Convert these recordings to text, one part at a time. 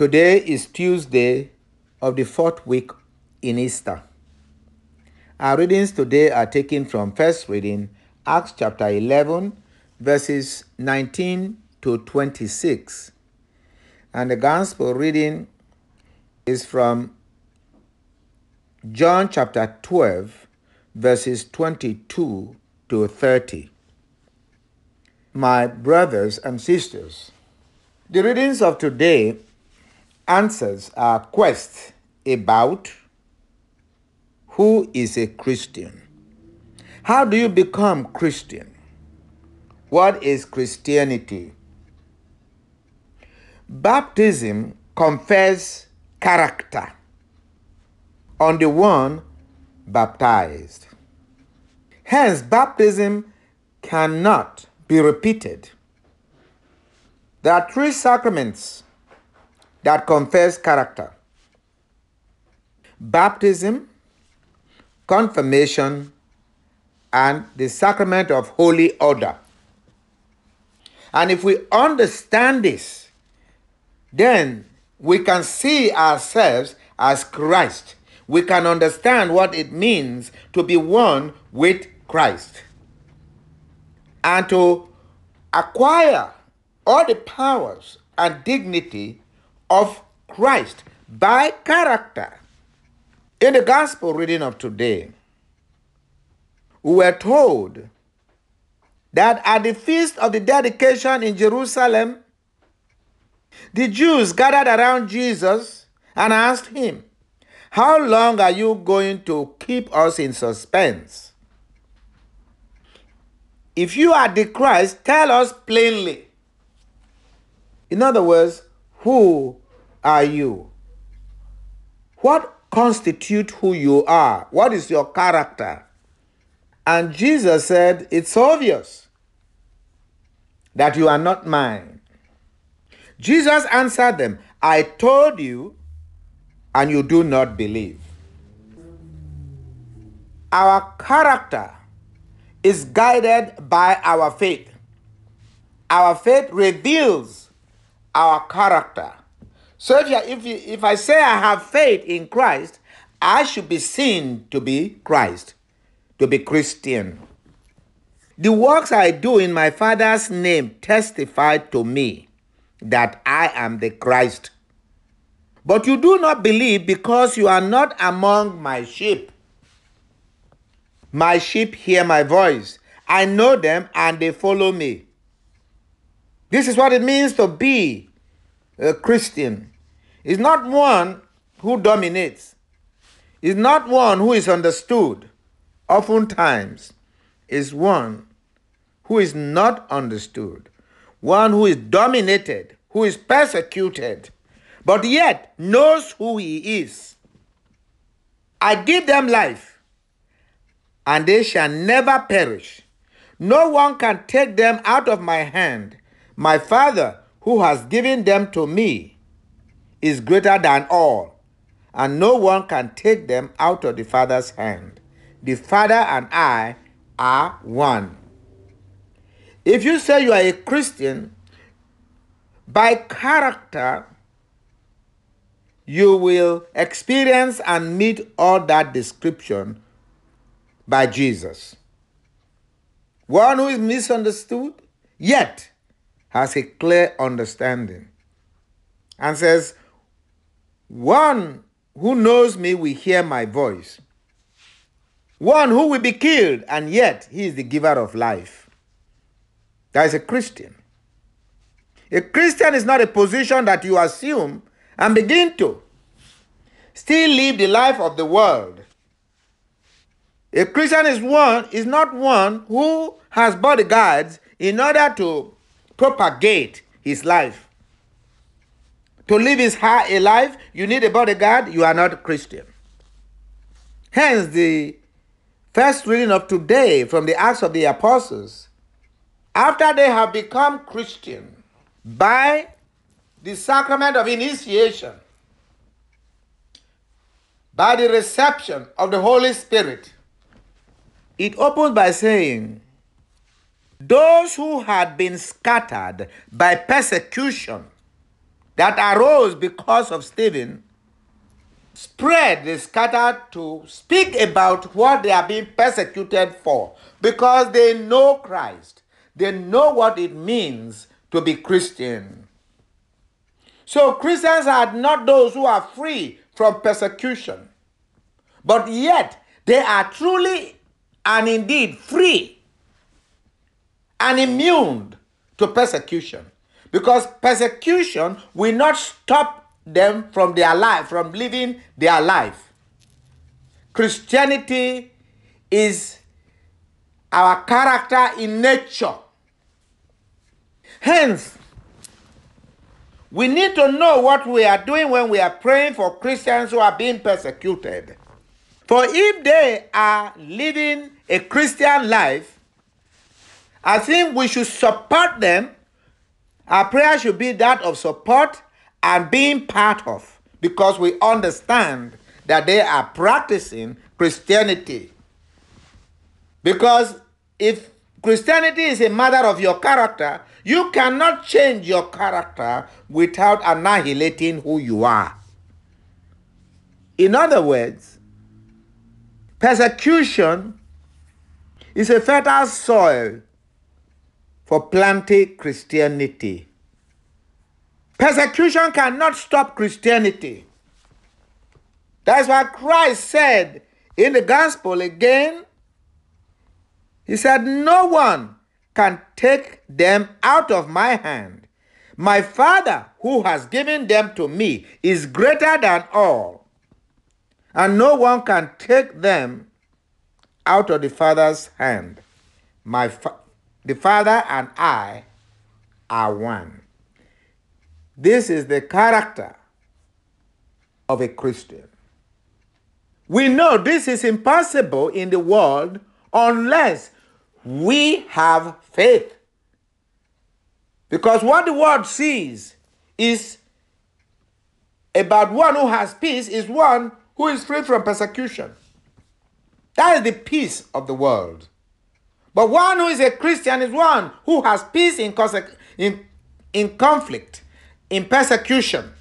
Today is Tuesday of the fourth week in Easter. Our readings today are taken from first reading, Acts chapter 11, verses 19 to 26. And the gospel reading is from John chapter 12, verses 22 to 30. My brothers and sisters, the readings of today answers our quest about who is a Christian. How do you become Christian? What is Christianity? Baptism confers character on the one baptized. Hence, baptism cannot be repeated. There are three sacraments that confers character baptism, confirmation, and the sacrament of holy order. And if we understand this, then we can see ourselves as Christ. We can understand what it means to be one with Christ and to acquire all the powers and dignity of Christ by character. In the gospel reading of today, we were told that at the feast of the dedication in Jerusalem, the Jews gathered around Jesus and asked him, How long are you going to keep us in suspense? If you are the Christ, tell us plainly. In other words, who are you? What constitute who you are? What is your character? And Jesus said, It's obvious that you are not mine. Jesus answered them, I told you, and you do not believe. Our character is guided by our faith. Our faith reveals our character. So if, you, if, you, if I say I have faith in Christ, I should be seen to be Christ, to be Christian. The works I do in my Father's name testify to me that I am the Christ. But you do not believe because you are not among my sheep. My sheep hear my voice. I know them and they follow me. This is what it means to be a Christian. is not one who dominates, is not one who is understood. Oftentimes, is one who is not understood, one who is dominated, who is persecuted, but yet knows who he is. I give them life, and they shall never perish. No one can take them out of my hand. My Father, who has given them to me, is greater than all, and no one can take them out of the Father's hand. The Father and I are one. If you say you are a Christian, by character, you will experience and meet all that description by Jesus. One who is misunderstood, yet has a clear understanding, and says, One who knows me will hear my voice. One who will be killed, and yet he is the giver of life. That is a Christian. A Christian is not a position that you assume and begin to still live the life of the world. A Christian is one is not one who has bodyguards in order to propagate his life. To live his a life, you need a bodyguard, you are not Christian. Hence, the first reading of today from the Acts of the Apostles, after they have become Christian by the sacrament of initiation, by the reception of the Holy Spirit, it opens by saying, Those who had been scattered by persecution, that arose because of Stephen spread, they scattered to speak about what they are being persecuted for because they know Christ. They know what it means to be Christian. So Christians are not those who are free from persecution, but yet they are truly and indeed free and immune to persecution. Because persecution will not stop them from their life from living their life. Christianity is our character in nature. Hence we need to know what we are doing when we are praying for christians who are being persecuted. For if they are living a christian life I think we should support them. Our prayer should be that of support and being part of because we understand that they are practicing Christianity. Because if Christianity is a matter of your character, you cannot change your character without annihilating who you are. In other words, persecution is a fertile soil for planting Christianity. Persecution cannot stop Christianity. That's why Christ said in the gospel again, He said, No one can take them out of my hand. My Father, who has given them to me, is greater than all, and no one can take them out of the Father's hand. My fa- the Father and I are one. This is the character of a Christian. We know this is impossible in the world unless we have faith. Because what the world sees is about one who has peace is one who is free from persecution. That is the peace of the world. But one who is a Christian is one who has peace in, in, in conflict, in persecution.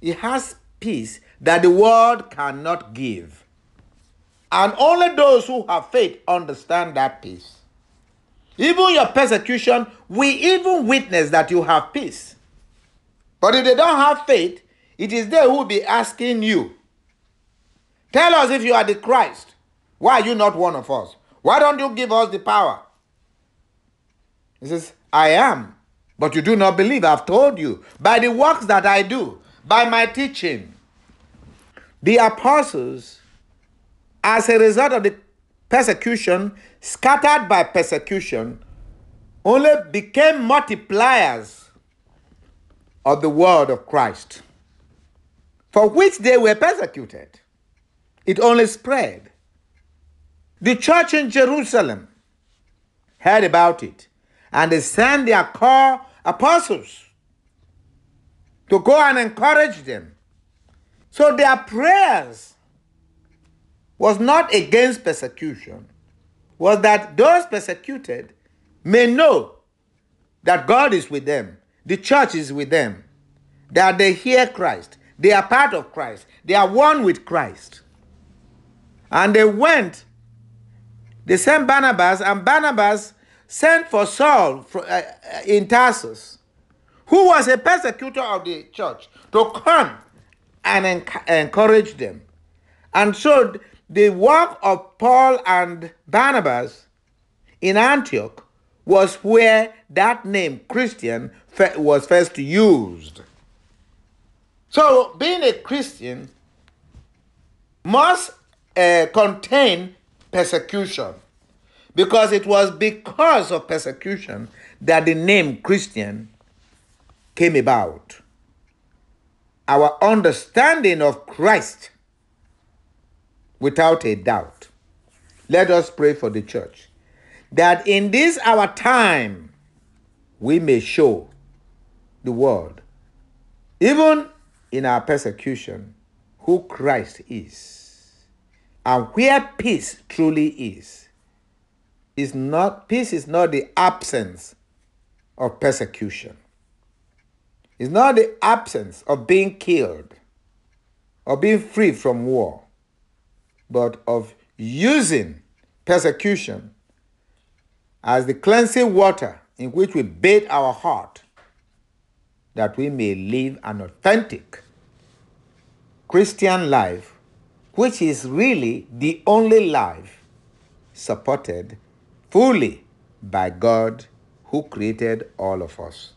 He has peace that the world cannot give. And only those who have faith understand that peace. Even your persecution, we even witness that you have peace. But if they don't have faith, it is they who will be asking you, Tell us if you are the Christ. Why are you not one of us? Why don't you give us the power? He says, I am, but you do not believe. I've told you by the works that I do, by my teaching. The apostles, as a result of the persecution, scattered by persecution, only became multipliers of the word of Christ, for which they were persecuted. It only spread. The church in Jerusalem heard about it and they sent their core apostles to go and encourage them. So their prayers was not against persecution, was that those persecuted may know that God is with them, the church is with them, that they hear Christ, they are part of Christ, they are one with Christ. And they went they sent Barnabas, and Barnabas sent for Saul uh, in Tarsus, who was a persecutor of the church, to come and encourage them. And so the work of Paul and Barnabas in Antioch was where that name Christian was first used. So being a Christian must uh, contain persecution. Because it was because of persecution that the name Christian came about. Our understanding of Christ, without a doubt. Let us pray for the church that in this our time we may show the world, even in our persecution, who Christ is. And where peace truly is, is not peace is not the absence of persecution. is not the absence of being killed or being free from war, but of using persecution as the cleansing water in which we bathe our heart that we may live an authentic Christian life, which is really the only life supported fully by God who created all of us.